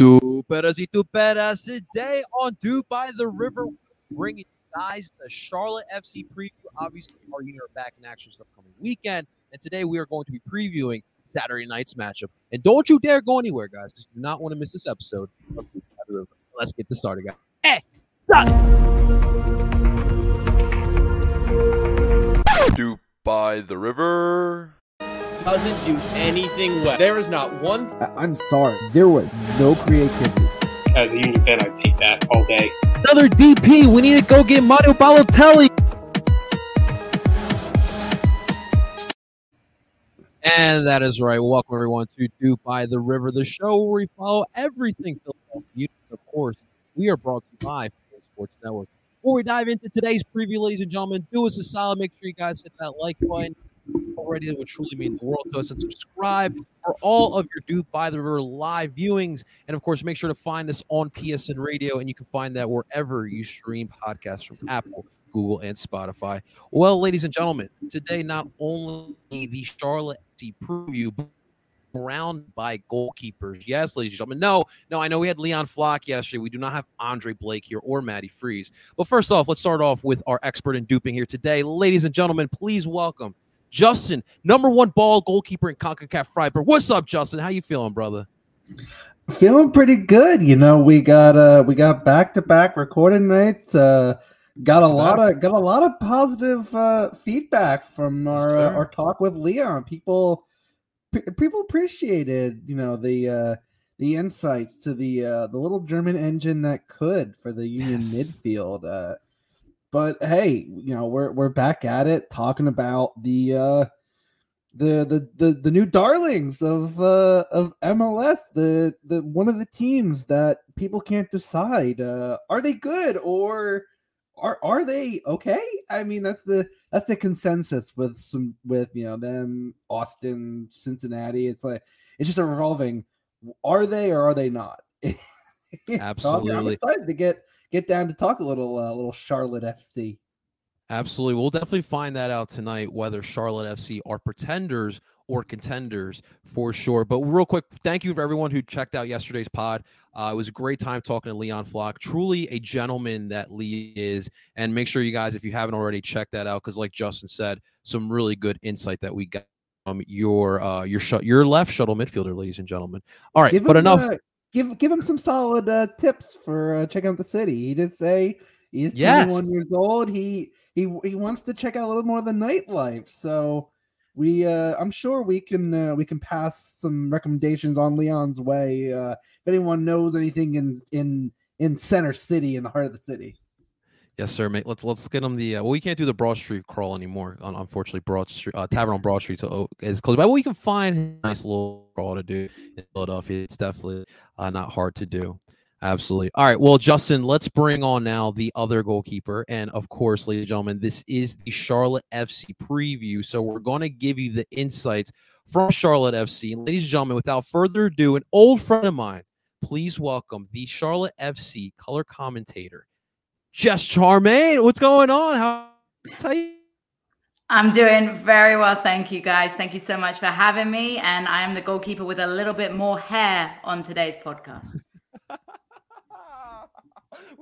Two peras y two peras today on Dude by the River, bringing you guys the Charlotte FC preview. Obviously, our unit are back in action this upcoming weekend, and today we are going to be previewing Saturday night's matchup. And don't you dare go anywhere, guys, because do not want to miss this episode of Dude the River. Let's get this started, guys. Eh, hey, Duke by the river. Doesn't do anything well. There is not one. I- I'm sorry. There was no creativity. As a Union fan, I'd take that all day. another DP. We need to go get Mario Balotelli. And that is right. Welcome everyone to Duke by the River, the show where we follow everything Philadelphia. Of course, we are brought to you by Fox Sports Network. Before we dive into today's preview, ladies and gentlemen, do us a solid. Make sure you guys hit that like button already. That would truly mean the world to us. And subscribe for all of your Duke by the River live viewings. And of course, make sure to find us on PSN Radio, and you can find that wherever you stream podcasts from Apple, Google, and Spotify. Well, ladies and gentlemen, today not only the Charlotte FC preview, but surrounded by goalkeepers. Yes, ladies and gentlemen. No, no, I know we had Leon Flach yesterday. We do not have Andre Blake here or Matty Freese. But first off, let's start off with our expert in duping here today. Ladies and gentlemen, please welcome Justin, number one ball goalkeeper in CONCACAF Freiburg. What's up, Justin? How you feeling, brother? Feeling pretty good. You know, we got uh we got back to back recording nights. Uh got a lot of got a lot of positive uh feedback from our uh, our talk with Leon. People pe- people appreciated, you know, the uh the insights to the uh the little German engine that could for the Union Yes. midfield. Uh but hey, you know, we're we're back at it talking about the uh the the the, the new darlings of uh of MLS the the one of the teams that people can't decide uh are they good or are are they okay? I mean that's the that's the consensus with some with you know them Austin Cincinnati. It's like it's just a revolving are they or are they not? So I'm- Absolutely. excited to get get down to talk a little uh, little Charlotte FC Absolutely. We'll definitely find that out tonight whether Charlotte FC are pretenders or contenders for sure. But real quick, thank you for everyone who checked out yesterday's pod. Uh, it was a great time talking to Leon Flach. Truly a gentleman that Lee is. And make sure you guys, if you haven't already, check that out because, like Justin said, some really good insight that we got from your uh, your sh- your left shuttle midfielder, ladies and gentlemen. All right, Give but him, enough. uh, give give him some solid uh, tips for uh, checking out the city. He did say he's Yes. 21 years old. He he he wants to check out a little more of the nightlife. So we uh, I'm sure we can uh, we can pass some recommendations on Leon's way. Uh, if anyone knows anything in in in Center City, in the heart of the city. Yes, sir, mate. Let's let's get them the. Uh, well, we can't do the Broad Street crawl anymore. Unfortunately, Broad Street uh, Tavern on Broad Street is closed. But we can find a nice little crawl to do in Philadelphia. It's definitely uh, not hard to do. Absolutely. All right. Well, Justin, let's bring on now the other goalkeeper, and of course, ladies and gentlemen, this is the Charlotte FC preview. So we're going to give you the insights from Charlotte FC. And ladies and gentlemen, without further ado, an old friend of mine, please welcome the Charlotte FC color commentator. Jess Charman, what's going on? How tell you? I'm doing very well, thank you guys. Thank you so much for having me. And I am the goalkeeper with a little bit more hair on today's podcast.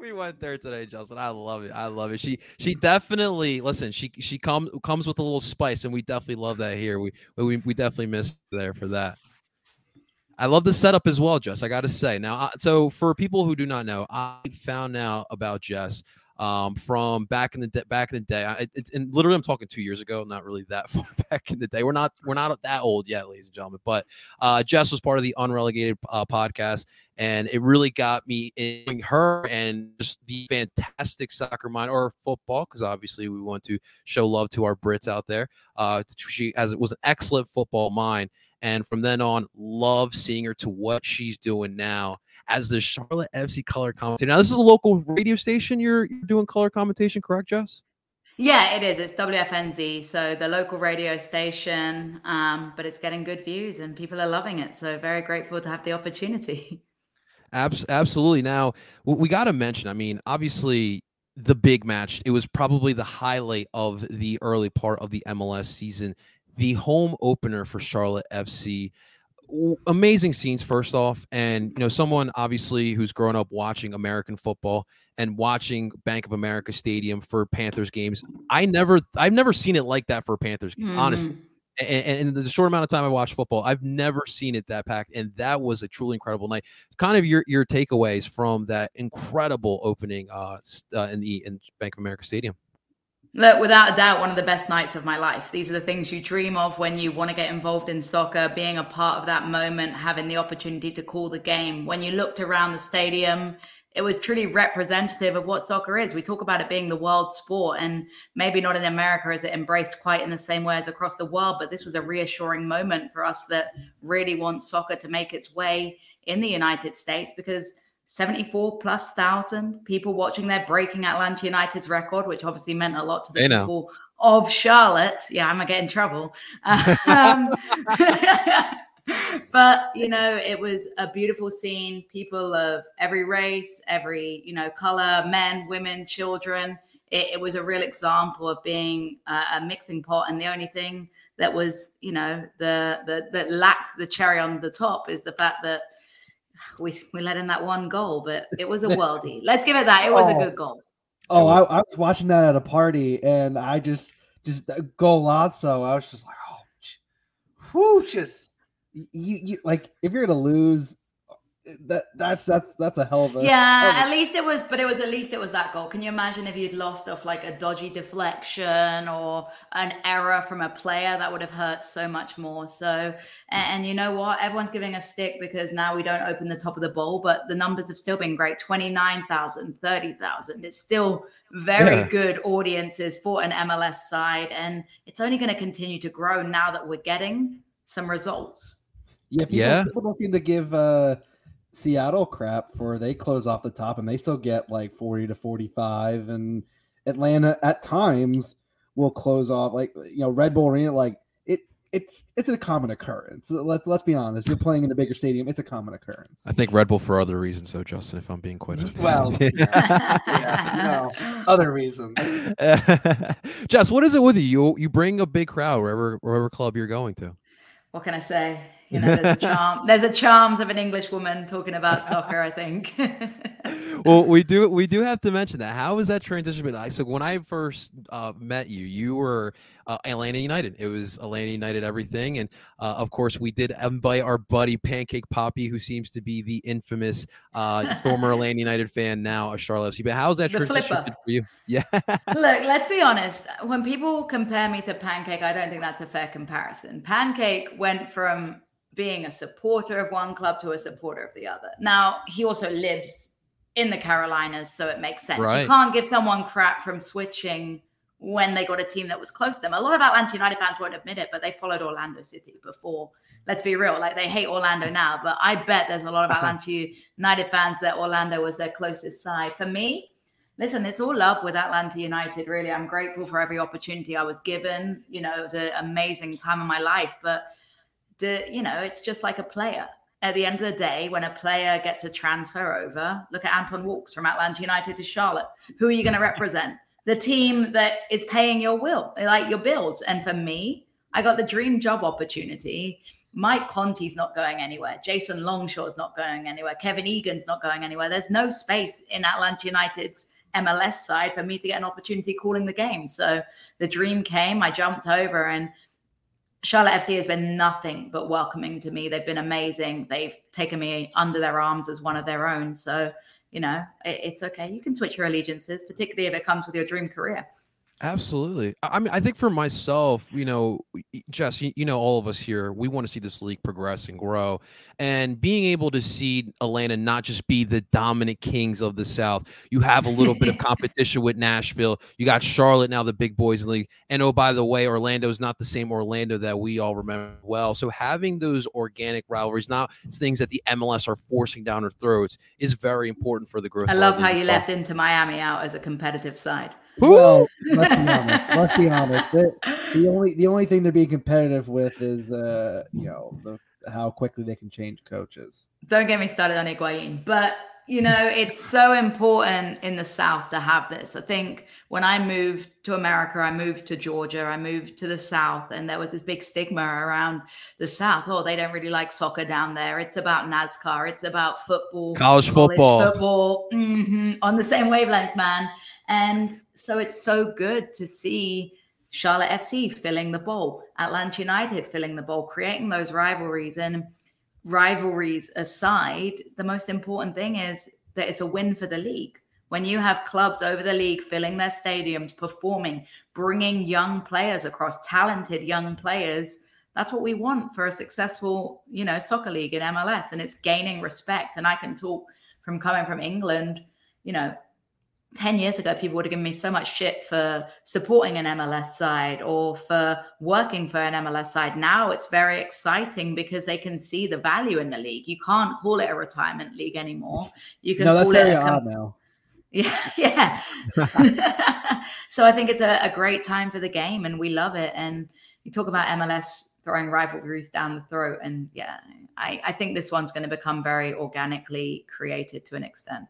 we went there today, Justin. I love it. I love it. She she definitely listen. She she comes comes with a little spice, and we definitely love that here. We we we definitely missed there for that. I love the setup as well, Jess. I got to say. Now, so for people who do not know, I found out about Jess um, from back in the de- back in the day. I, it's and literally, I'm talking two years ago. Not really that far back in the day. We're not we're not that old yet, ladies and gentlemen. But uh, Jess was part of the Unrelegated uh, podcast, and it really got me in her and just the fantastic soccer mind or football because obviously we want to show love to our Brits out there. Uh, she has was an excellent football mind, and from then on, love seeing her to what she's doing now as the Charlotte FC color commentator. Now, this is a local radio station. You're, you're doing color commentation, correct, Jess? Yeah, it is. It's WFNZ, so the local radio station, um, but it's getting good views and people are loving it. So very grateful to have the opportunity. Abs- absolutely. Now, we got to mention, I mean, obviously, the big match, it was probably the highlight of the early part of the MLS season, the home opener for Charlotte FC amazing scenes first off and you know someone obviously who's grown up watching american football and watching bank of america stadium for panthers games i never i've never seen it like that for a panthers game mm. honestly and, and, in the short amount of time i watched football i've never seen it that packed and that was a truly incredible night. Kind of your your takeaways from that incredible opening uh, uh in the in bank of america stadium Look, without a doubt, one of the best nights of my life. These are the things you dream of when you want to get involved in soccer, being a part of that moment, having the opportunity to call the game. When you looked around the stadium, it was truly representative of what soccer is. We talk about it being the world sport, and maybe not in America is it embraced quite in the same way as across the world, but this was a reassuring moment for us that really want soccer to make its way in the United States because 74 plus thousand people watching there, breaking Atlanta United's record, which obviously meant a lot to the people of Charlotte. Yeah, I'm gonna get in trouble. Um, but you know, it was a beautiful scene. People of every race, every you know color, men, women, children. It, it was a real example of being a, a mixing pot, and the only thing that was, you know, the the that lacked the cherry on the top is the fact that we we let in that one goal, but it was a worldie. Let's give it that. It was oh. a good goal. Oh, I, I, was watching that at a party, and I just just uh, golazo. I was just like, oh, whoo, just you, you like if you're gonna lose that that's that's that's a hell of a yeah. Of a, at least it was, but it was at least it was that goal. Can you imagine if you'd lost off like a dodgy deflection or an error from a player that would have hurt so much more. So and, and you know what, everyone's giving a stick because now we don't open the top of the bowl, but the numbers have still been great 29,000, 30,000. It's still very yeah. good audiences for an MLS side, and it's only going to continue to grow now that we're getting some results. Yeah, people, yeah. people don't seem to give. uh Seattle crap for they close off the top and they still get like 40 to 45 and Atlanta at times will close off like you know Red Bull Arena like it it's it's a common occurrence. Let's let's be honest. You're playing in a bigger stadium. It's a common occurrence. I think Red Bull for other reasons though, Justin. If I'm being quite honest. Well, yeah, yeah, no, other reasons. Jess, what is it with you? You you bring a big crowd wherever wherever club you're going to. What can I say? You know, there's a charm. There's a charms of an English woman talking about soccer. I think. well, we do we do have to mention that. How was that transition been? So when I first uh, met you, you were uh, Atlanta United. It was Atlanta United everything, and uh, of course we did invite our buddy Pancake Poppy, who seems to be the infamous uh, former Atlanta United fan, now a Charlotte FC. But how's that the transition for you? Yeah. Look, let's be honest. When people compare me to Pancake, I don't think that's a fair comparison. Pancake went from being a supporter of one club to a supporter of the other. Now, he also lives in the Carolinas, so it makes sense. Right. You can't give someone crap from switching when they got a team that was close to them. A lot of Atlanta United fans won't admit it, but they followed Orlando City before. Let's be real, like they hate Orlando now, but I bet there's a lot of Atlanta United fans that Orlando was their closest side. For me, listen, it's all love with Atlanta United, really. I'm grateful for every opportunity I was given. You know, it was an amazing time of my life, but do, you know, it's just like a player. At the end of the day, when a player gets a transfer over, look at Anton Walkes from Atlanta United to Charlotte. Who are you going to represent? The team that is paying your will, like your bills. And for me, I got the dream job opportunity. Mike Conti's not going anywhere. Jason Longshore's not going anywhere. Kevin Egan's not going anywhere. There's no space in Atlanta United's MLS side for me to get an opportunity calling the game. So the dream came. I jumped over and Charlotte FC has been nothing but welcoming to me. They've been amazing. They've taken me under their arms as one of their own. So you know, it, it's okay. You can switch your allegiances, particularly if it comes with your dream career. Absolutely. I mean, I think for myself, you know, Jess, you, you know, all of us here, we want to see this league progress and grow. And being able to see Atlanta not just be the dominant kings of the South, you have a little bit of competition with Nashville. You got Charlotte now, the big boys in the league. And oh, by the way, Orlando is not the same Orlando that we all remember well. So having those organic rivalries, not things that the MLS are forcing down our throats, is very important for the growth. I love how you left into Miami out as a competitive side. Well, let's be honest. Let's be honest. The, the only the only thing they're being competitive with is uh you know the how quickly they can change coaches. Don't get me started on Higuain, but you know it's so important in the South to have this. I think when I moved to America, I moved to Georgia, I moved to the South, and there was this big stigma around the South. Oh, they don't really like soccer down there. It's about NASCAR. It's about football, College football. football, mhm, on the same wavelength, man. And so it's so good to see Charlotte FC filling the bowl, Atlanta United filling the bowl, creating those rivalries. And rivalries aside, the most important thing is that it's a win for the league. When you have clubs over the league filling their stadiums, performing, bringing young players across, talented young players, that's what we want for a successful, you know, soccer league in MLS. And it's gaining respect. And I can talk from coming from England, you know, 10 years ago, people would have given me so much shit for supporting an MLS side or for working for an MLS side. Now it's very exciting because they can see the value in the league. You can't call it a retirement league anymore. You can No, that's call it a com- now. yeah, yeah. so I think it's a, a great time for the game, and we love it. And you talk about MLS throwing rivalries down the throat, and yeah, I, I think this one's going to become very organically created to an extent.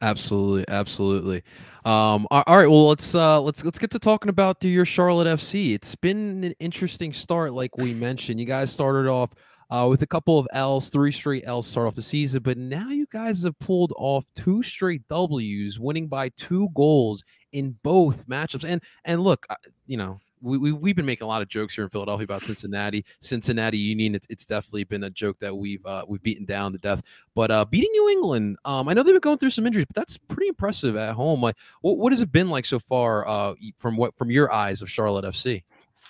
Absolutely, absolutely. Um, a- all right, well let's uh let's let's get to talking about your Charlotte FC. It's been an interesting start, like we mentioned. You guys started off uh, with a couple of L's, three straight L's start off the season, but now you guys have pulled off two straight W's, winning by two goals in both matchups. And and look, you know, we, we we've been making a lot of jokes here in Philadelphia about Cincinnati, Cincinnati Union. It's, it's definitely been a joke that we've uh, we've beaten down to death. But uh, beating New England, um, I know they've been going through some injuries, but that's pretty impressive at home. Like, what what has it been like so far? Uh, from what from your eyes of Charlotte FC?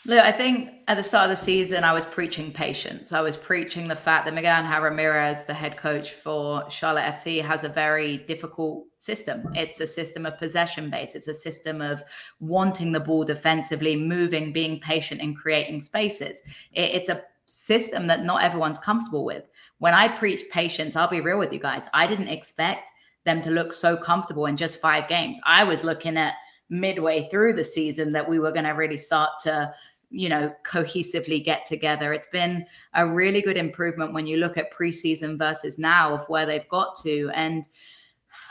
Look, I think at the start of the season, I was preaching patience. I was preaching the fact that Miguel Angel Ramirez, the head coach for Charlotte FC, has a very difficult system. It's a system of possession based, it's a system of wanting the ball defensively, moving, being patient, and creating spaces. It- it's a system that not everyone's comfortable with. When I preach patience, I'll be real with you guys. I didn't expect them to look so comfortable in just five games. I was looking at midway through the season that we were going to really start to you know cohesively get together. It's been a really good improvement when you look at preseason versus now of where they've got to. And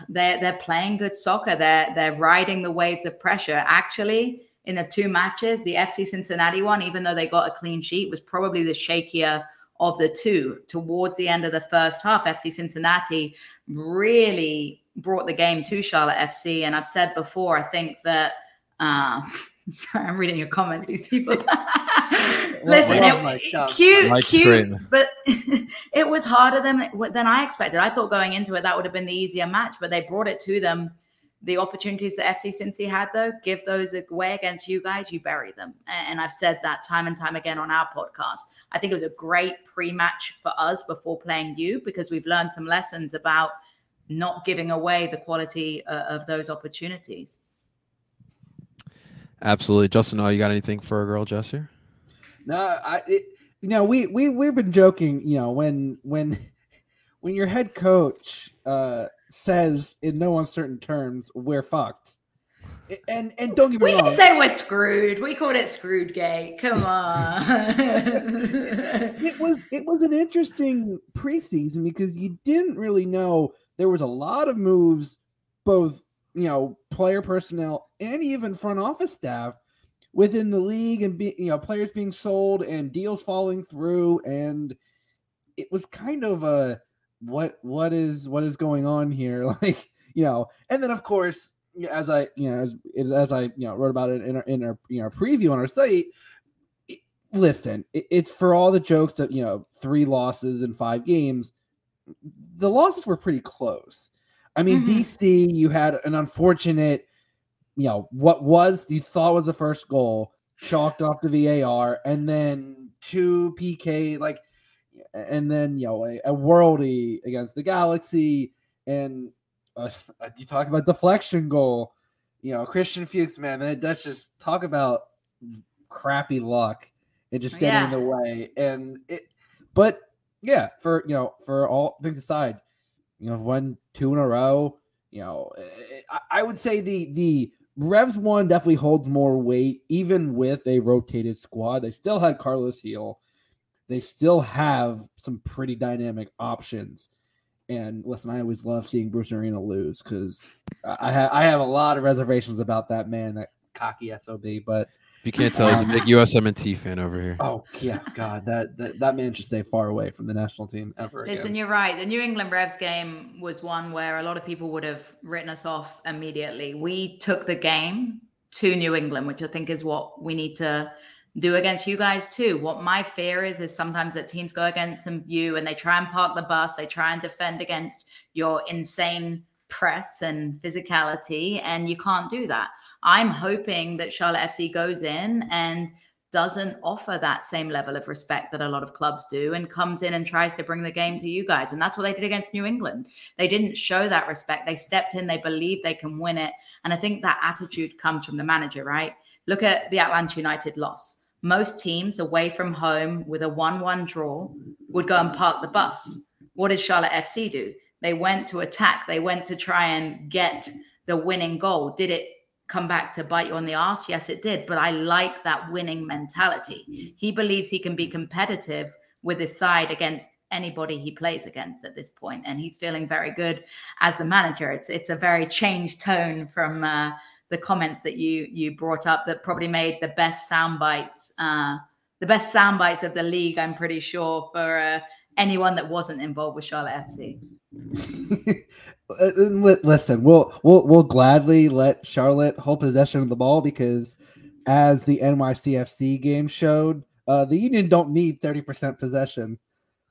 they're they're playing good soccer. They're they're riding the waves of pressure. Actually in the two matches the fc cincinnati one even though they got a clean sheet was probably the shakier of the two. Towards the end of the first half fc cincinnati really brought the game to charlotte fc and i've said before i think that uh, Sorry, I'm reading your comments. These people. Listen, love it, my cute, Mike's cute, great. but it was harder than than I expected. I thought going into it that would have been the easier match, but they brought it to them. The opportunities that FC Cincy had, though, give those away against you guys, you bury them. And and I've said that time and time again on our podcast. I think it was a great pre-match for us before playing you because we've learned some lessons about not giving away the quality uh, of those opportunities. Absolutely, Justin. Oh, you got anything for a girl, Jess here? No, I it, you know we we we've been joking. You know when when when your head coach uh, says in no uncertain terms we're fucked, and and don't get me We wrong. didn't say we're screwed. We called it screwed gate. Come on. it was it was an interesting preseason because you didn't really know there was a lot of moves, both you know player personnel and even front office staff within the league, and be, you know players being sold and deals falling through, and it was kind of a what what is what is going on here, like you know, and then of course as I you know as, as I you know wrote about it in our in our you know preview on our site listen, it- it's for all the jokes that you know, three losses in five games. The losses were pretty close. I mean, Mhm. DC, you had an unfortunate, you know, what was you thought was the first goal, chalked off the VAR, and then two PK, like, and then you know a, a worldy against the Galaxy, and uh, you talk about deflection goal, you know, Christian Fuchs, man, that, that's just talk about crappy luck and just getting in the way, and it, but yeah, for you know, for all things aside, you know, one two in a row. You know, eh, I, I would say the the Revs one definitely holds more weight, even with a rotated squad. They still had Carlos Gil. They still have some pretty dynamic options. And listen, I always love seeing Bruce Arena lose because I, ha- I have a lot of reservations about that man, that cocky sob. But you can't tell, he's a big um, USMNT fan over here. oh yeah, God, that that, that man should stay far away from the national team ever again. Listen, you're right. The New England Revs game was one where a lot of people would have written us off immediately. We took the game to New England, which I think is what we need to do against you guys too. What my fear is is sometimes that teams go against them, you and they try and park the bus, they try and defend against your insane press and physicality, and you can't do that. I'm hoping that Charlotte FC goes in and doesn't offer that same level of respect that a lot of clubs do and comes in and tries to bring the game to you guys. And that's what they did against New England. They didn't show that respect. They stepped in, they believe they can win it. And I think that attitude comes from the manager, right? Look at the Atlanta United loss. Most teams away from home with a 1 1 draw would go and park the bus. What did Charlotte FC do? They went to attack, they went to try and get the winning goal. Did it come back to bite you on the ass? Yes, it did. But I like that winning mentality. He believes he can be competitive with his side against anybody he plays against at this point, and he's feeling very good as the manager. It's it's a very changed tone from uh, the comments that you you brought up that probably made the best sound bites, uh, the best sound bites of the league. I'm pretty sure for uh, anyone that wasn't involved with Charlotte FC. Uh, li- Listen, we'll we'll we'll gladly let Charlotte hold possession of the ball because, as the NYCFC game showed, uh, the Union don't need thirty percent possession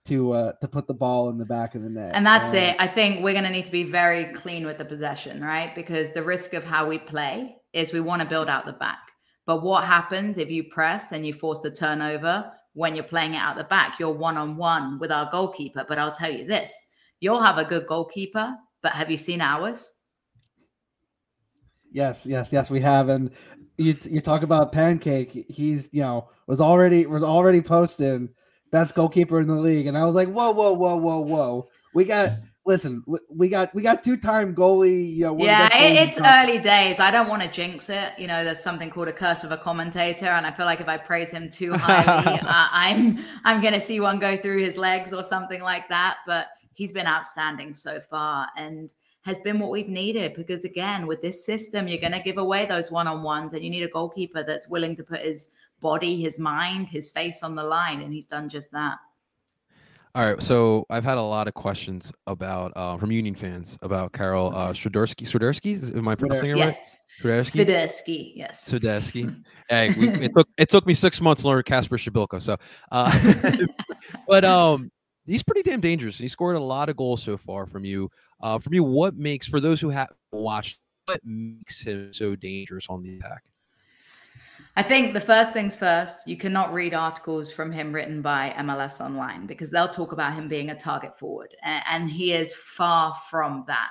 to uh, to put the ball in the back of the net. And that's Uh, it. I think we're going to need to be very clean with the possession, right? Because the risk of how we play is we want to build out the back. But what happens if you press and you force the turnover when you're playing it out the back? You're one on one with our goalkeeper. But I'll tell you this you'll have a good goalkeeper, but have you seen ours? Yes, yes, yes, we have. And you you talk about Pancake. He's you know was already was already posting best goalkeeper in the league, and I was like, whoa, whoa, whoa, whoa, whoa. We got listen, we- got we got two time goalie. You know, one of the yeah, it, it's early days. I don't want to jinx it. You know, there's something called a curse of a commentator, and I feel like if I praise him too highly, uh, I'm I'm going to see one go through his legs or something like that. But he's been outstanding so far, and has been what we've needed. Because again, with this system, you're going to give away those one on ones, and you need a goalkeeper that's willing to put his body, his mind, his face on the line, and he's done just that. All right, so I've had a lot of questions about uh, from Union fans about Karol uh, Swiderski. Swiderski, am I pronouncing it right? Yes, Swiderski. Swiderski. Yes. Swiderski. Hey, we, it took it took me six months to learn Casper Shabilko. So, uh, but um, he's pretty damn dangerous. and He scored a lot of goals so far from you. Uh, from you, what makes for those who have watched, what makes him so dangerous on the attack? I think the first things first, you cannot read articles from him written by MLS Online because they'll talk about him being a target forward, and, he is far from that.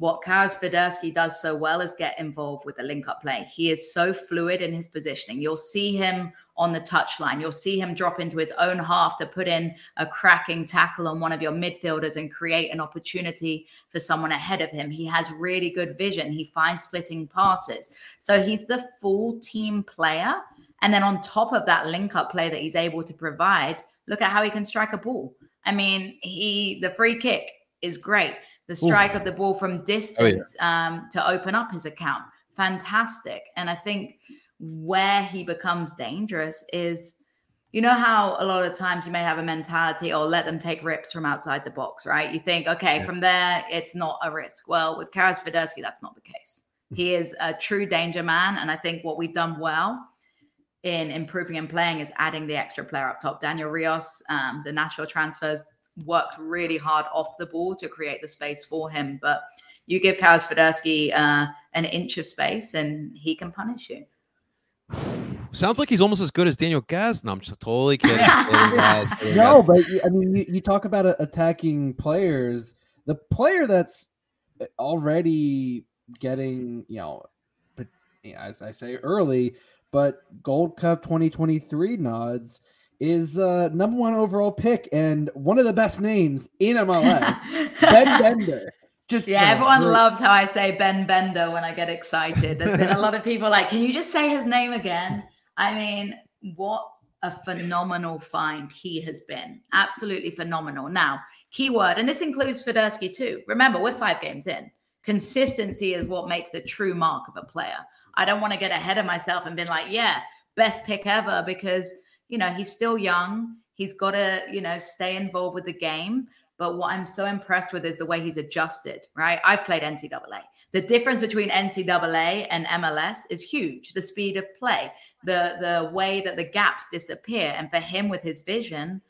What Karol Swiderski does so well is get involved with the link up play. He is so fluid in his positioning. You'll see him on the touchline. You'll see him drop into his own half to put in a cracking tackle on one of your midfielders and create an opportunity for someone ahead of him. He has really good vision. He finds splitting passes. So he's the full team player. And then on top of that link up play that he's able to provide, look at how he can strike a ball. I mean, he the free kick is great. The strike of the ball from distance um, to open up his account, fantastic. And I think where he becomes dangerous is you know how a lot of times you may have a mentality or let them take rips from outside the box, right? You think, okay, Yeah. from there, it's not a risk. Well, with Karol Swiderski, that's not the case. He is a true danger man. And I think what we've done well in improving and playing is adding the extra player up top. Daniel Rios, um, the Nashville transfers, worked really hard off the ball to create the space for him. But You give Karol Swiderski uh, an inch of space, and he can punish you. Sounds like he's almost as good as Daniel Gaz. No, I'm just totally kidding. Kidding, guys, kidding, No, guys. but I mean, you, you talk about uh, attacking players. The player that's uh, already getting, you know, but, you know, as I say early, but Gold Cup 2023 nods is uh number one overall pick and one of the best names in MLS, Ben Bender. Just Yeah, everyone loves how I say Ben Bender when I get excited. There's been a lot of people like, can you just say his name again? I mean, what a phenomenal find he has been. Absolutely phenomenal. Now, keyword, and this includes Swiderski too. Remember, we're five games in. Consistency is what makes the true mark of a player. I don't want to get ahead of myself and be like, yeah, best pick ever because, you know, he's still young. He's got to, you know, stay involved with the game. But what I'm so impressed with is the way he's adjusted, right? I've played NCAA. The difference between NCAA and MLS is huge. The speed of play, the the way that the gaps disappear. And for him with his vision,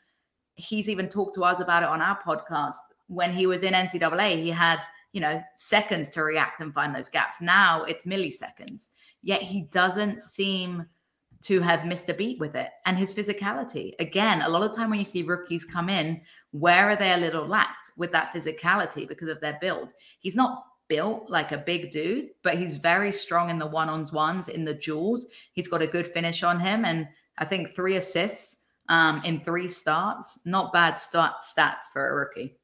he's even talked to us about it on our podcast. When he was in NCAA, he had, you know, seconds to react and find those gaps. Now it's milliseconds. Yet he doesn't seem to have missed a beat with it. And his physicality. Again, a lot of time when you see rookies come in, where are they a little lax with that physicality because of their build? He's not built like a big dude, but he's very strong in the one on ones, in the duels. He's got a good finish on him. And I think three assists um, in three starts, not bad start stats for a rookie.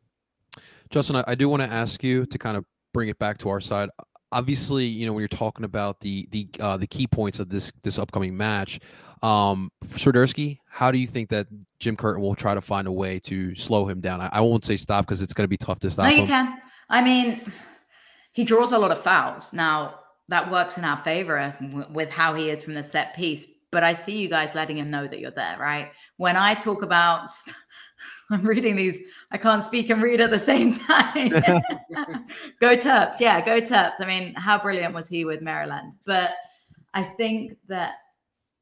Justin, I do want to ask you to kind of bring it back to our side. Obviously, you know when you're talking about the the uh, the key points of this this upcoming match, um, Swiderski, how do you think that Jim Curtin will try to find a way to slow him down? I, I won't say stop because it's going to be tough to stop No, you him. can. I mean, he draws a lot of fouls. Now, that works in our favor with how he is from the set piece. But I see you guys letting him know that you're there, right? When I talk about, st- I'm reading these, I can't speak and read at the same time. go Terps. Yeah, go Terps. I mean, how brilliant was he with Maryland? But I think that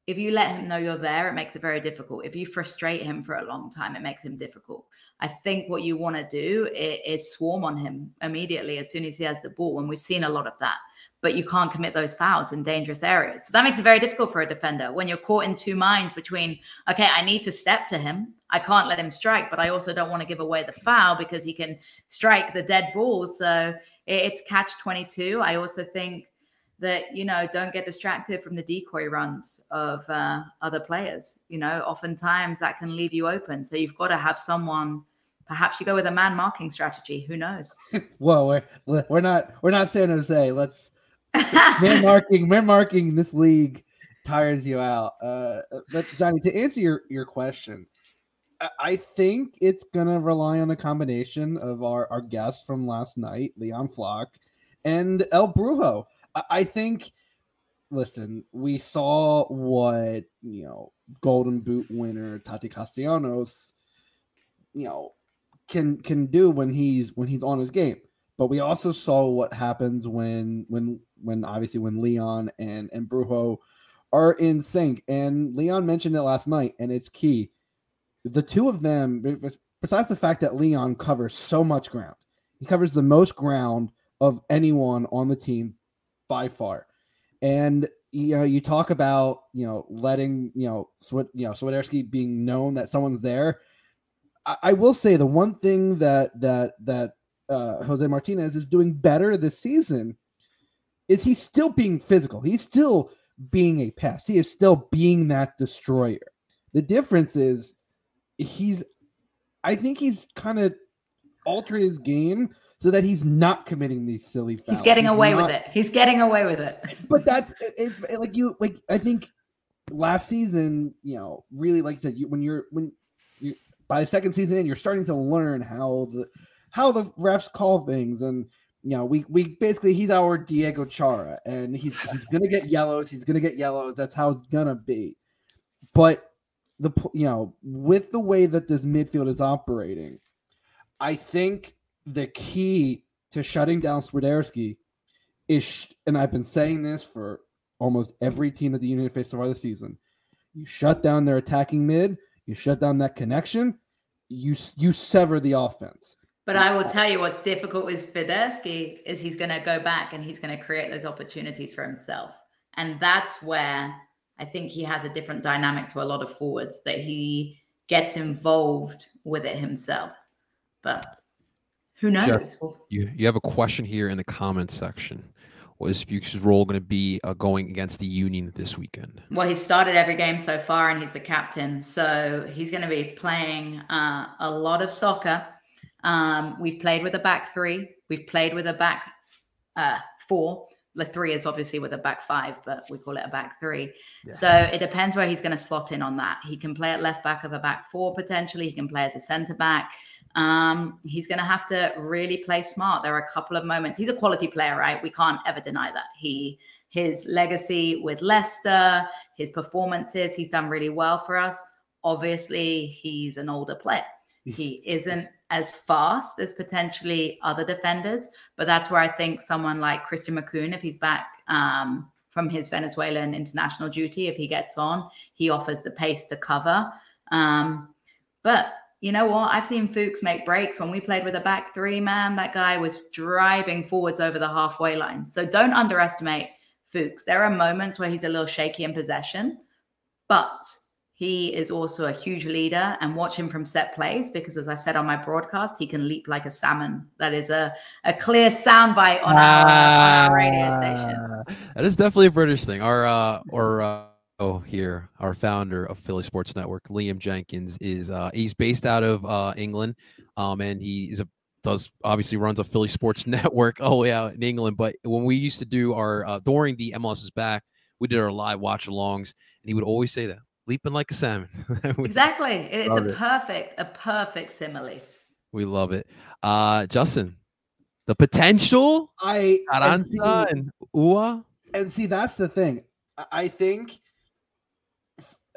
if you let him know you're there, it makes it very difficult. If you frustrate him for a long time, it makes him difficult. I think what you want to do is, is, swarm on him immediately as soon as he has the ball. And we've seen a lot of that, but you can't commit those fouls in dangerous areas. So that makes it very difficult for a defender when you're caught in two minds between, okay, I need to step to him. I can't let him strike, but I also don't want to give away the foul because he can strike the dead ball. So it's catch 22. I also think that you know don't get distracted from the decoy runs of uh, other players you know oftentimes that can leave you open so you've got to have someone perhaps you go with a man marking strategy who knows well we're we're not we're not San Jose. Let's man marking man marking this league tires you out. Uh, but Johnny, to answer your your question, I, I think it's gonna rely on a combination of our our guest from last night, Leon Flach, and El Brujo. I, I think. Listen, we saw what you know, Golden Boot winner Tati Castellanos, you know, can can do when he's when he's on his game. But we also saw what happens when when when obviously when Leon and and Brujo are in sync. And Leon mentioned it last night, and it's key. The two of them, besides the fact that Leon covers so much ground, he covers the most ground of anyone on the team by far. And you know, you talk about you know letting you know Swit you know Swiderski being known that someone's there. I, I will say the one thing that that that uh, Jose Martinez is doing better this season is he's still being physical. He's still being a pest. He is still being that destroyer. The difference is he's I think he's kind of altered his game so that he's not committing these silly fouls. he's getting away not- with it he's getting away with it But that's it's it, like you like I think last season, you know, really like I said, you when you're when you by the second season in, you're starting to learn how the how the refs call things and you know, we we basically he's our Diego Chara and he's he's gonna get yellows, he's gonna get yellows, that's how it's gonna be. But the you know, with the way that this midfield is operating, I think the key to shutting down Swiderski is, and I've been saying this for almost every team that the Union faced so far this season. You shut down their attacking mid, you shut down that connection, you you sever the offense. But I will tell you what's difficult with Swiderski is he's going to go back and he's going to create those opportunities for himself. And that's where I think he has a different dynamic to a lot of forwards that he gets involved with it himself. But who knows? Jeff, You you have a question here in the comments section. What is Fuchs' role going to be uh, going against the Union this weekend? Well, he's started every game so far, and he's the captain, so he's going to be playing uh, a lot of soccer. Um, we've played with a back three. We've played with a back uh, four. The three is obviously with a back five, but we call it a back three. Yeah. So it depends where he's going to slot in on that. He can play at left back of a back four potentially. He can play as a centre back. Um, he's going to have to really play smart. There are a couple of moments. He's a quality player, right? We can't ever deny that. He his legacy with Leicester, his performances, he's done really well for us. Obviously, he's an older player. He isn't as fast as potentially other defenders, but that's where I think someone like Christian Makoun, if he's back um, from his Venezuelan international duty, if he gets on, he offers the pace to cover. Um, but you know what? I've seen Fuchs make breaks when we played with a back three, man. That guy was driving forwards over the halfway line. So don't underestimate Fuchs. There are moments where he's a little shaky in possession, but he is also a huge leader and watch him from set plays because as I said on my broadcast, he can leap like a salmon. That is a, a clear soundbite on, our, on our radio station. That is definitely a British thing. Our uh, or uh, oh here, our founder of Philly Sports Network, Liam Jenkins, is uh, he's based out of uh, England, um, and he is a does obviously runs a Philly Sports Network all the way out in England. But when we used to do our uh, during the MLS is back, we did our live watch alongs, and he would always say that leaping like a salmon. exactly, it's Love a it. perfect a perfect simile. we love it. Uh, Justin, the potential, I and see- Aranza and Uhre. and see that's the thing. I- I think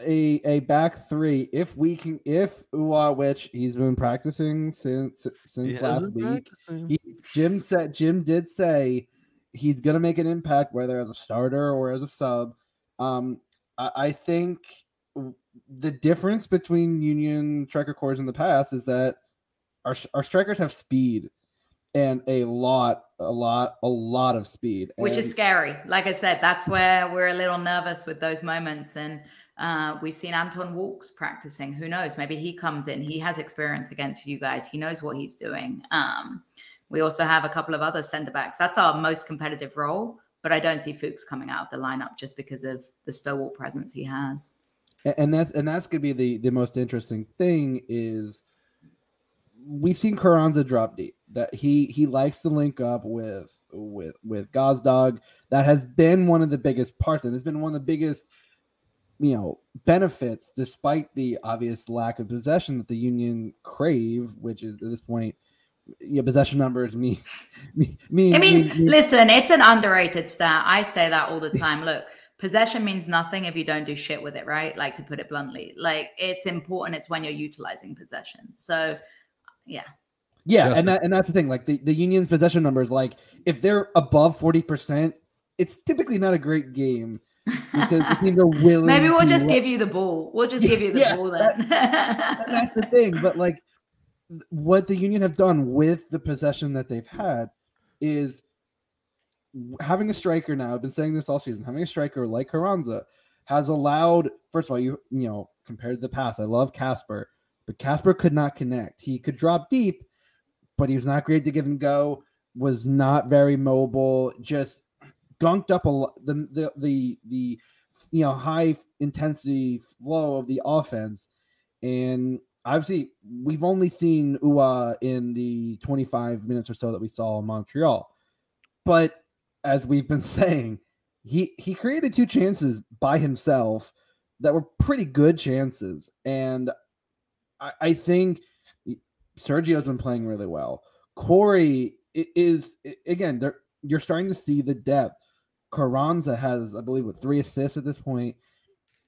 a back three. If we can, if Uhre, which he's been practicing since since last week, he, Jim said Jim did say he's gonna make an impact whether as a starter or as a sub. Um, I, I think w- the difference between Union striker cores in the past is that our our strikers have speed and a lot, a lot, a lot of speed, which and- is scary. Like I said, that's where we're a little nervous with those moments. And uh, we've seen Anton Walkes practicing. Who knows? Maybe he comes in. He has experience against you guys. He knows what he's doing. Um, we also have a couple of other centre backs. That's our most competitive role. But I don't see Fuchs coming out of the lineup just because of the stalwart presence he has. And that's and that's gonna be the the most interesting thing is we've seen Carranza drop deep that he he likes to link up with with with Gazdag that has been one of the biggest parts and it's been one of the biggest you know benefits despite the obvious lack of possession that the union crave which is at this point yeah possession numbers me me, me It means, me- me- listen, it's an underrated stat. I say that all the time. Look, possession means nothing if you don't do shit with it, right? Like to put it bluntly, like it's important. It's when you're utilizing possession. So, yeah, Yeah, Just- and that, and that's the thing. Like the, the Union's possession numbers, like if they're above forty percent, it's typically not a great game because the teams willing. maybe we'll just let- give you the ball. We'll just give you the Yeah, ball and then. that's the thing. But like, th- what the Union have done with the possession that they've had is w- having a striker. Now, I've been saying this all season. Having a striker like Carranza has allowed. First of all, you you know compared to the past, I love Casper, but Casper could not connect. He could drop deep, but he was not great to give and go. Was not very mobile. Just gunked up a lot. The the the the you know high intensity flow of the offense, and obviously we've only seen Uhre in the 25 minutes or so that we saw in Montreal, but as we've been saying, he he created two chances by himself that were pretty good chances, and I, I think Sergio's been playing really well. Corey is again, you're starting to see the depth. Carranza has, I believe, with three assists at this point.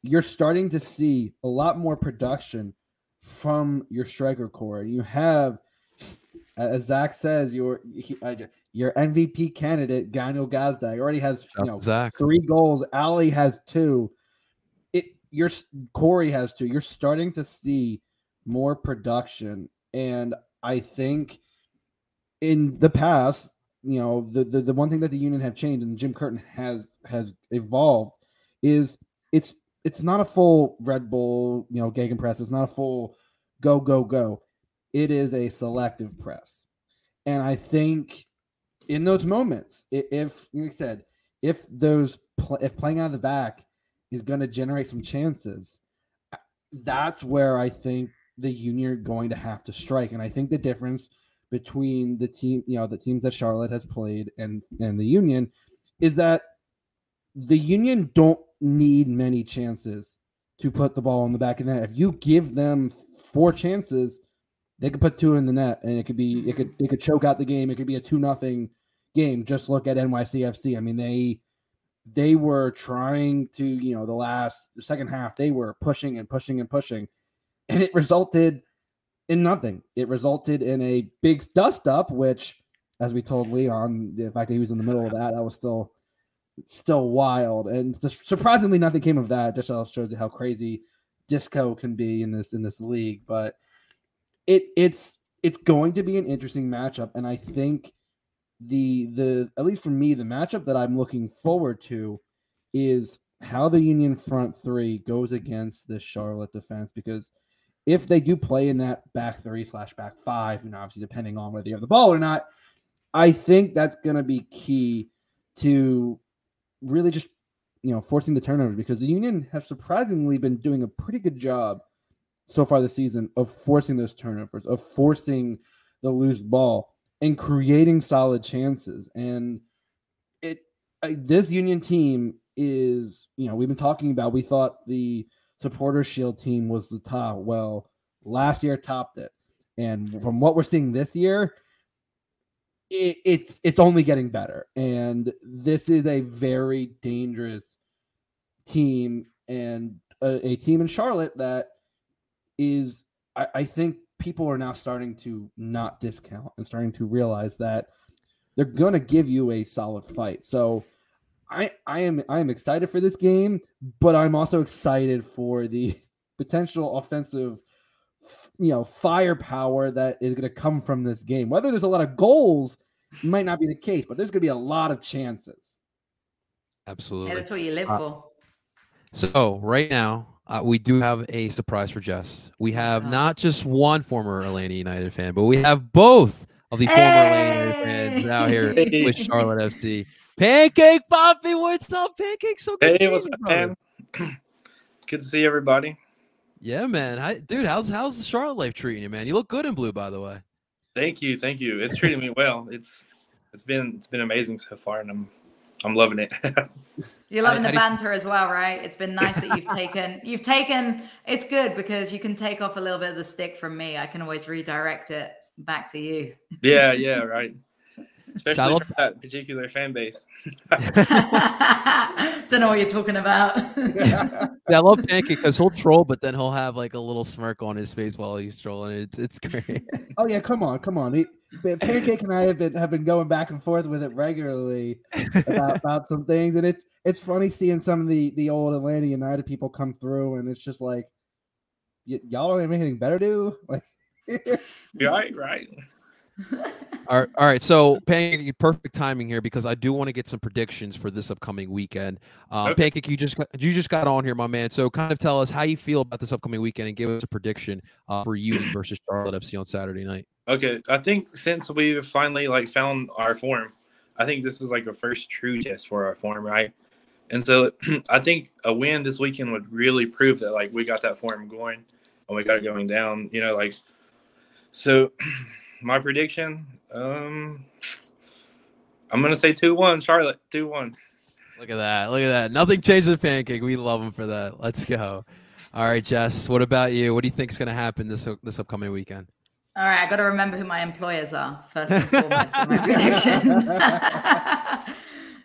You're starting to see a lot more production from your striker core. You have, as Zach says, your he- uh, your MVP candidate Daniel Gazdag already has you know Zach. three goals. Ali has two. It your Corey has two. You're starting to see more production, and I think in the past, you know, the, the the one thing that the union have changed and Jim Curtin has has evolved is it's it's not a full Red Bull, you know, Gegenpress. It's not a full go go go. It is a selective press, and I think in those moments, if like I said, if those if playing out of the back is going to generate some chances, that's where I think the union are going to have to strike. And I think the difference between the team, you know, the teams that Charlotte has played and and the union is that the union don't need many chances to put the ball in the back of the net. If you give them four chances, they could put two in the net and it could be it could mm-hmm. they could choke out the game. It could be a two nothing game. Just look at NYCFC. I mean, they they were trying to, you know, the last the second half, they were pushing and pushing and pushing, and it resulted in nothing. It resulted in a big dust up, which, as we told Leon, the fact that he was in the middle of that, that was still still wild. And just surprisingly, nothing came of that. Just shows you how crazy disco can be in this in this league. But it it's it's going to be an interesting matchup, and I think the the at least for me the matchup that I'm looking forward to is how the Union front three goes against the Charlotte defense because if they do play in that back three slash back five, and obviously depending on whether you have the ball or not, I think that's going to be key to really just you know forcing the turnovers because the Union have surprisingly been doing a pretty good job so far this season of forcing those turnovers, of forcing the loose ball and creating solid chances. And it I, this Union team is, you know, we've been talking about. We thought the supporter shield team was the top. Well, last year topped it, and from what we're seeing this year, it, it's it's only getting better. And this is a very dangerous team and a, a team in Charlotte that is, I, I think people are now starting to not discount and starting to realize that they're going to give you a solid fight. So I I am I am excited for this game, but I'm also excited for the potential offensive you know firepower that is going to come from this game. Whether there's a lot of goals might not be the case, but there's going to be a lot of chances. Absolutely. Yeah, that's what you live Uh, for. So right now, uh, we do have a surprise for Jess. We have Oh. not just one former Atlanta United fan, but we have both of the former Atlanta United fans out here Hey. with Charlotte FC. Pancake Poppy, what's up, Pancake? So good Hey, seeing what's you, up, man? Good to see everybody. Yeah, man. Hi, dude, how's how's the Charlotte life treating you, man? You look good in blue, by the way. Thank you, thank you. It's treating me well. It's it's been it's been amazing so far, and I'm I'm loving it. You're loving how the you- banter as well, right? It's been nice that you've taken you've taken it's good because you can take off a little bit of the stick from me. I can always redirect it back to you. yeah, yeah, right. Especially love- for that particular fan base. Don't know what you're talking about. Yeah, I love Pancake because he'll troll, but then he'll have like a little smirk on his face while he's trolling. It's it's great. Oh yeah, come on, come on. He, Pancake and I have been have been going back and forth with it regularly about, about some things, and it's it's funny seeing some of the the old Atlanta United people come through, and it's just like, y- y'all don't have anything better to do. Like, right, right. All right, all right. So, Pancake, perfect timing here because I do want to get some predictions for this upcoming weekend. Um, Okay. Pancake, you just got- you just got on here, my man. So, kind of tell us how you feel about this upcoming weekend and give us a prediction uh, for you versus Charlotte FC on Saturday night. Okay, I think since we've finally like found our form, I think this is like a first true test for our form, right? And so I think a win this weekend would really prove that like we got that form going and we got it going down, you know, like so my prediction, um I'm gonna say two one, Charlotte, two one. Look at that! Look at that! Nothing changed with Pancake. We love him for that. Let's go. All right, Jess. What about you? What do you think is going to happen this this upcoming weekend? All right, I got to remember who my employers are first and foremost in my prediction.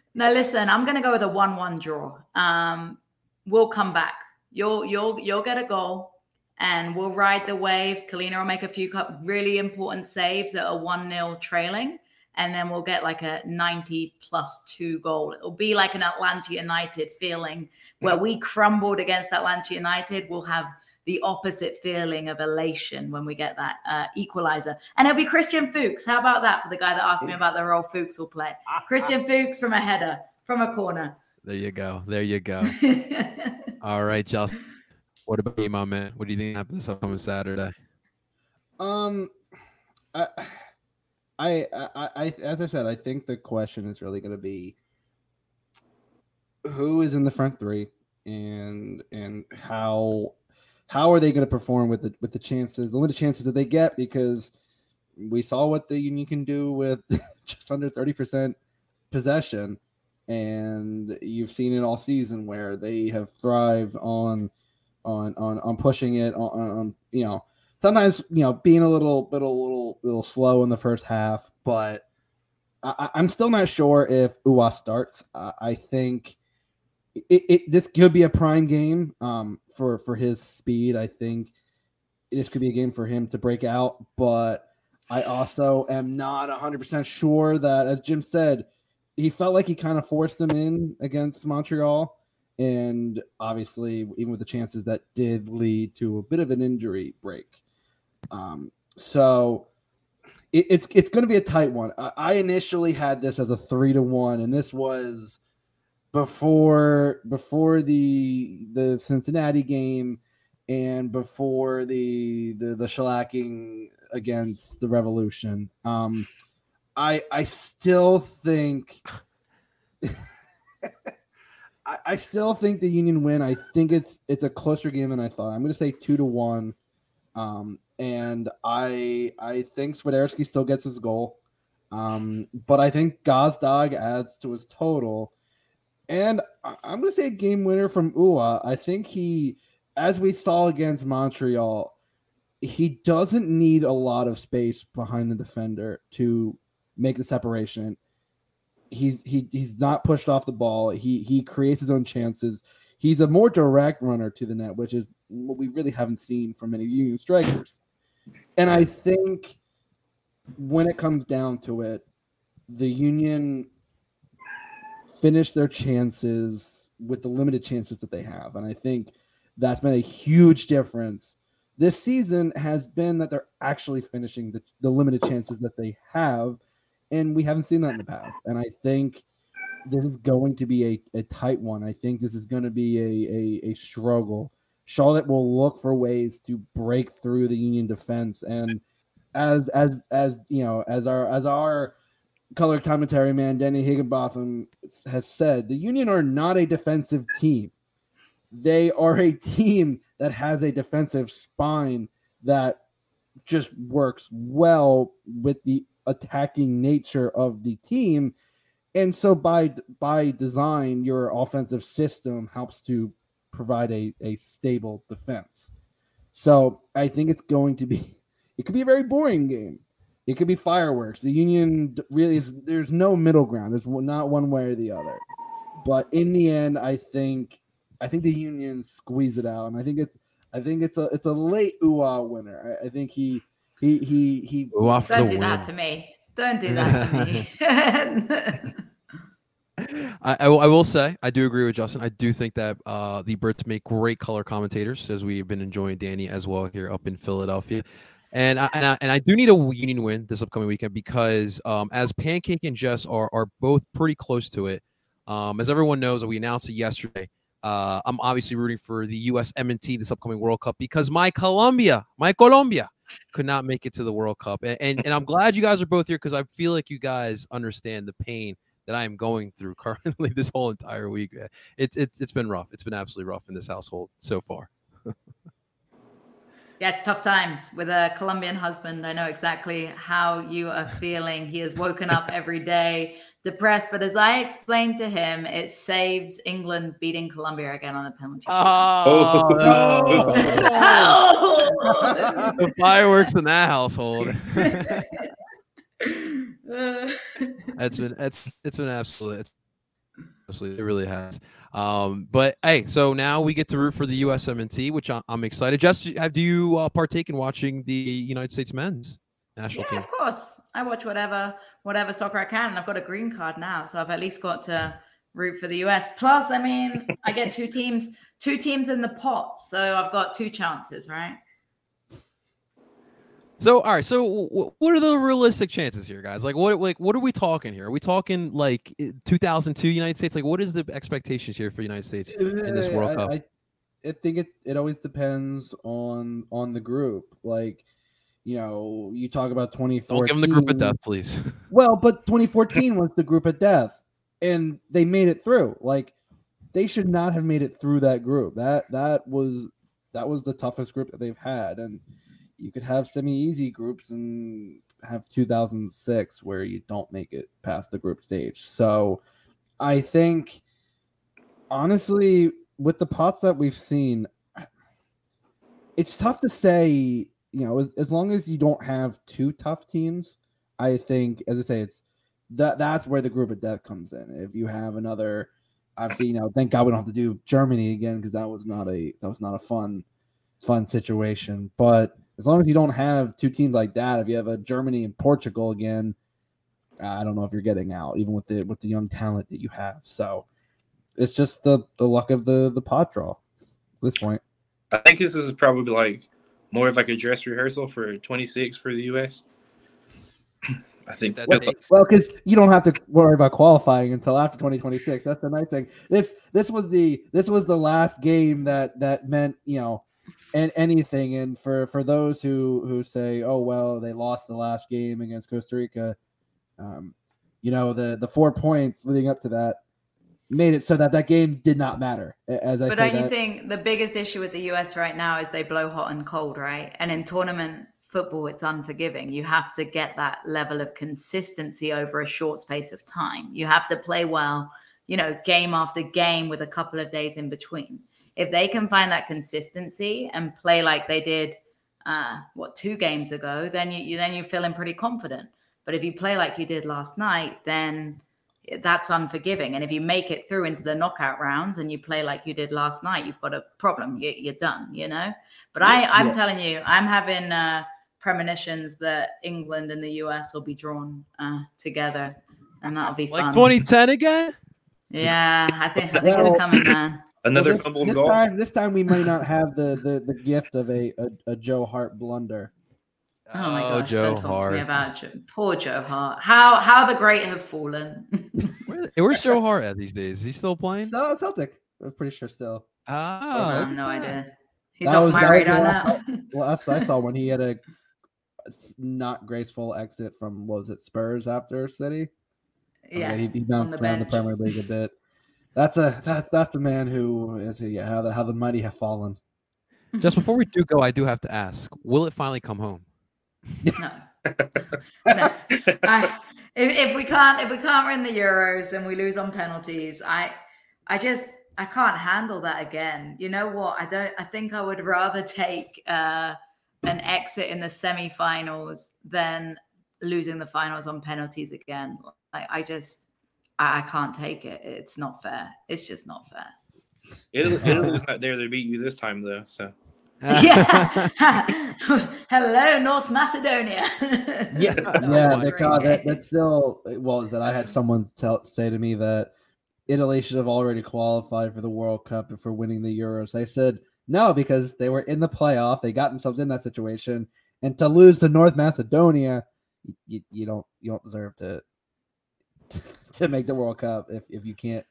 no, listen, I'm going to go with a one-one draw. Um, we'll come back. You'll you'll you'll get a goal, and we'll ride the wave. Kahlina will make a few really important saves that are one 0 trailing, and then we'll get like a 90 plus two goal. It'll be like an Atlanta United feeling where we crumbled against Atlanta United. We'll have the opposite feeling of elation when we get that uh, equalizer. And it'll be Christian Fuchs. How about that for the guy that asked me about the role Fuchs will play? Christian Fuchs from a header, from a corner. There you go. There you go. All right, Justin. What about you, my man? What do you think happens this upcoming Saturday? Um, I, I, I, I, as I said, I think the question is really going to be who is in the front three, and and how how are they going to perform with the with the chances, the limited chances that they get, because we saw what the Union can do with just under thirty percent possession, and you've seen it all season where they have thrived on on on on pushing it on, on you know sometimes you know being a little bit a little little slow in the first half, but I, am still not sure if Uhre starts. Uh, I think it, it, this could be a prime game um, for for his speed. I think this could be a game for him to break out, but I also am not 100% sure that, as Jim said, he felt like he kind of forced them in against Montreal. And obviously, even with the chances that did lead to a bit of an injury break. Um, so it, it's it's going to be a tight one. I, I initially had this as a three to one, and this was before before the the Cincinnati game and before the the, the shellacking against the Revolution. Um, I I still think I, I still think the Union win. I think it's it's a closer game than I thought. I'm going to say two to one. Um, and I I think Swiderski still gets his goal. Um, but I think Gazdag adds to his total. And I'm going to say a game winner from Uhre. I think he, as we saw against Montreal, he doesn't need a lot of space behind the defender to make the separation. He's he he's not pushed off the ball. He he creates his own chances. He's a more direct runner to the net, which is what we really haven't seen from many Union strikers. And I think when it comes down to it, the Union finish their chances with the limited chances that they have. And I think that's been a huge difference. This season has been that they're actually finishing the, the limited chances that they have. And we haven't seen that in the past. And I think this is going to be a, a tight one. I think this is going to be a, a, a struggle. Charlotte will look for ways to break through the Union defense. And as as as you know, as our as our color commentary man Danny Higginbotham has said, the Union are not a defensive team. They are a team that has a defensive spine that just works well with the attacking nature of the team. And so by by design, your offensive system helps to provide a, a stable defense. So I think it's going to be it could be a very boring game. It could be fireworks. The Union really is. There's no middle ground. There's not one way or the other. But in the end, I think I think the Union squeeze it out, and I think it's I think it's a it's a late Uhre winner. I, I think he he he he. Don't do win. that to me. Don't do that to me. I, I, will say I do agree with Justin. I do think that uh, the Brits make great color commentators, as we've been enjoying Danny as well here up in Philadelphia. And I, and I, and I do need a Union win this upcoming weekend because um, as Pancake and Jess are are both pretty close to it. Um, as everyone knows, that we announced it yesterday. Uh, I'm obviously rooting for the U.S. MNT this upcoming World Cup because my Colombia, my Colombia, could not make it to the World Cup, and and, and I'm glad you guys are both here because I feel like you guys understand the pain that I am going through currently this whole entire week. Eh. It's it's it's been rough. It's been absolutely rough in this household so far. Yeah, it's tough times with a Colombian husband. I know exactly how you are feeling. He has woken up every day depressed, but as I explained to him, it saves England beating Colombia again on a penalty. Oh, no. the fireworks in that household. that's been that's it's been absolutely absolutely it really has. Um, but hey, so now we get to root for the USMNT, which I'm excited. Just have do you uh, partake in watching the United States men's national yeah, team? Of course, I watch whatever whatever soccer I can, I've got a green card now, so I've at least got to root for the US. Plus, I mean, I get two teams, two teams in the pot, so I've got two chances, right? So, all right. So, w- what are the realistic chances here, guys? Like, what, like, what are we talking here? Are we talking like 2002 United States? Like, what is the expectations here for United States in this uh, World I, Cup? I, I think it, it always depends on on the group. Like, you know, you talk about 2014. Don't give them the group of death, please. Well, but 2014 was the group of death, and they made it through. Like, they should not have made it through that group. That that was that was the toughest group that they've had, and you could have semi-easy groups and have 2006 where you don't make it past the group stage. So, I think honestly, with the pots that we've seen, it's tough to say. You know, as, as long as you don't have two tough teams, I think, as I say, it's that that's where the group of death comes in. If you have another, obviously, you know, thank God we don't have to do Germany again because that was not a that was not a fun fun situation. But as long as you don't have two teams like that, if you have a Germany and Portugal again, I don't know if you're getting out, even with the with the young talent that you have. So it's just the the luck of the the pot draw at this point. I think this is probably like more of like a dress rehearsal for 26 for the US. I think that, Well, that- Well, because you don't have to worry about qualifying until after 2026. That's the nice thing. This this was the this was the last game that that meant you know and anything. And for for those who who say, oh well, they lost the last game against Costa Rica, um, you know the the four points leading up to that made it so that that game did not matter. As I But don't you think the biggest issue with the US right now is they blow hot and cold, right? And in tournament football, it's unforgiving. You have to get that level of consistency over a short space of time. You have to play well, you know, game after game with a couple of days in between. If they can find that consistency and play like they did, uh, what two games ago, then you, you then you're feeling pretty confident. But if you play like you did last night, then that's unforgiving. And if you make it through into the knockout rounds and you play like you did last night, you've got a problem. You, you're done, you know. But I, I'm Yeah. telling you, I'm having uh, premonitions that England and the US will be drawn uh, together, and that'll be like fun. 2010 again? Yeah, I think I think Well- it's coming, man. Another Well, this, fumbled this goal. time this time we might not have the the, the gift of a, a, a Joe Hart blunder. Oh my gosh! Joe don't talk to me Hart. about Joe, poor Joe Hart. How how the great have fallen. Where, where's Joe Hart at these days? Is he still playing? So Celtic, I'm pretty sure still. I Ah, have look no at that. idea. He's That off was- my radar now. last- Well, that's I saw when he had a not graceful exit from what was it Spurs after City. I mean, yes, he, he on bounced the around the. Premier League a bit. That's a that's that's a man who is a, yeah, how the how the mighty have fallen. Just before we do go, I do have to ask: Will it finally come home? No. no. I, if, if we can't if we can't win the Euros and we lose on penalties, I I just I can't handle that again. You know what? I don't I think I would rather take uh an exit in the semi-finals than losing the finals on penalties again. Like I just I, I can't take it. It's not fair. It's just not fair. Italy, Italy's not there to beat you this time, though. So yeah. Hello, North Macedonia. Yeah. Oh yeah, my that, God, that, that's still what was it? I had someone tell say to me that Italy should have already qualified for the World Cup and for winning the Euros. I said no because they were in the playoff. They got themselves in that situation, and to lose to North Macedonia, you, you don't you don't deserve to to make the World Cup if if you can't.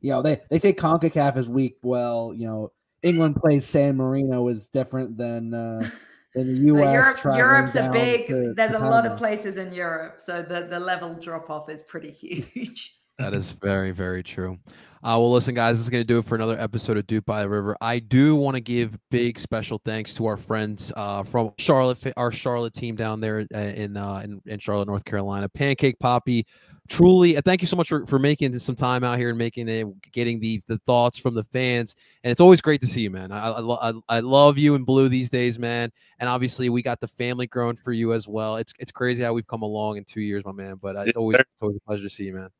You know they they say Concacaf is weak. Well, you know England plays San Marino is different than. uh than the U.S. Europe, Europe's a big. to- there's to a lot of places in Europe, so the the level drop off is pretty huge. That is very, very true. Uh, well, listen, guys, this is going to do it for another episode of Doop by the River. I do want to give big special thanks to our friends uh, from Charlotte, our Charlotte team down there uh, in, uh, in in Charlotte, North Carolina. Pancake Poppy, truly, thank you so much for, for making some time out here and making it, getting the the thoughts from the fans. And it's always great to see you, man. I I, lo- I, I love you in blue these days, man. And obviously, we got the family growing for you as well. It's it's crazy how we've come along in two years, my man. But it's always it's always a pleasure to see you, man.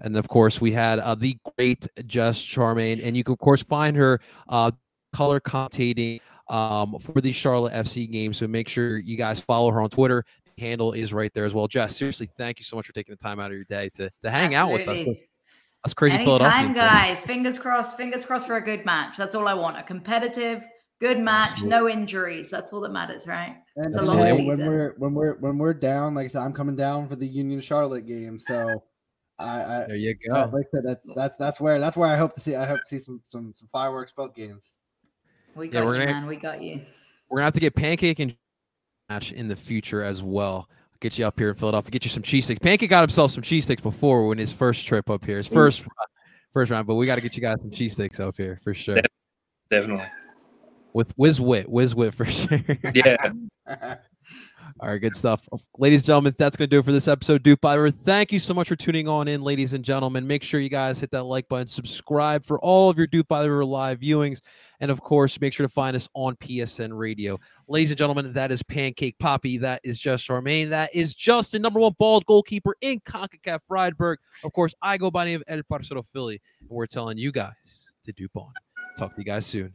And of course, we had uh, the great Jess Charman, and you can of course find her uh, color commentating um, for the Charlotte FC game. So make sure you guys follow her on Twitter. The handle is right there as well. Jess, seriously, thank you so much for taking the time out of your day to, to hang out with us. Absolutely. Us crazy Anytime, Philadelphia. guys. Fingers crossed. Fingers crossed for a good match. That's all I want. A competitive, good match. Absolutely. No injuries. That's all that matters, right? And It's a and long season. when we're when we're when we're down, like I said, I'm coming down for the Union Charlotte game. So I, I There you go. like I said, that's that's that's where that's where I hope to see I hope to see some some some fireworks both games. We Yeah, got we're you, gonna- man. We got you. We're gonna have to get pancake and match in the future as well. Get you up here in Philadelphia. Get you some cheese sticks. Pancake got himself some cheese sticks before when his first trip up here, his first first round. But we got to get you guys some cheese sticks up here for sure. Definitely. With Whiz Wit, Whiz Wit for sure. Yeah. All right, good stuff. Ladies and gentlemen, that's going to do it for this episode. Doop by the River. Thank you so much for tuning on in, ladies and gentlemen. Make sure you guys hit that like button, subscribe for all of your Duke by the live viewings, and of course, make sure to find us on PSN Radio. Ladies and gentlemen, that is Pancake Poppy. That is Jess Charman. That is Justin, number one bald goalkeeper in CONCACAF Friedberg. Of course, I go by the name of El Parcero Philly, and we're telling you guys to dupe on. Talk to you guys soon.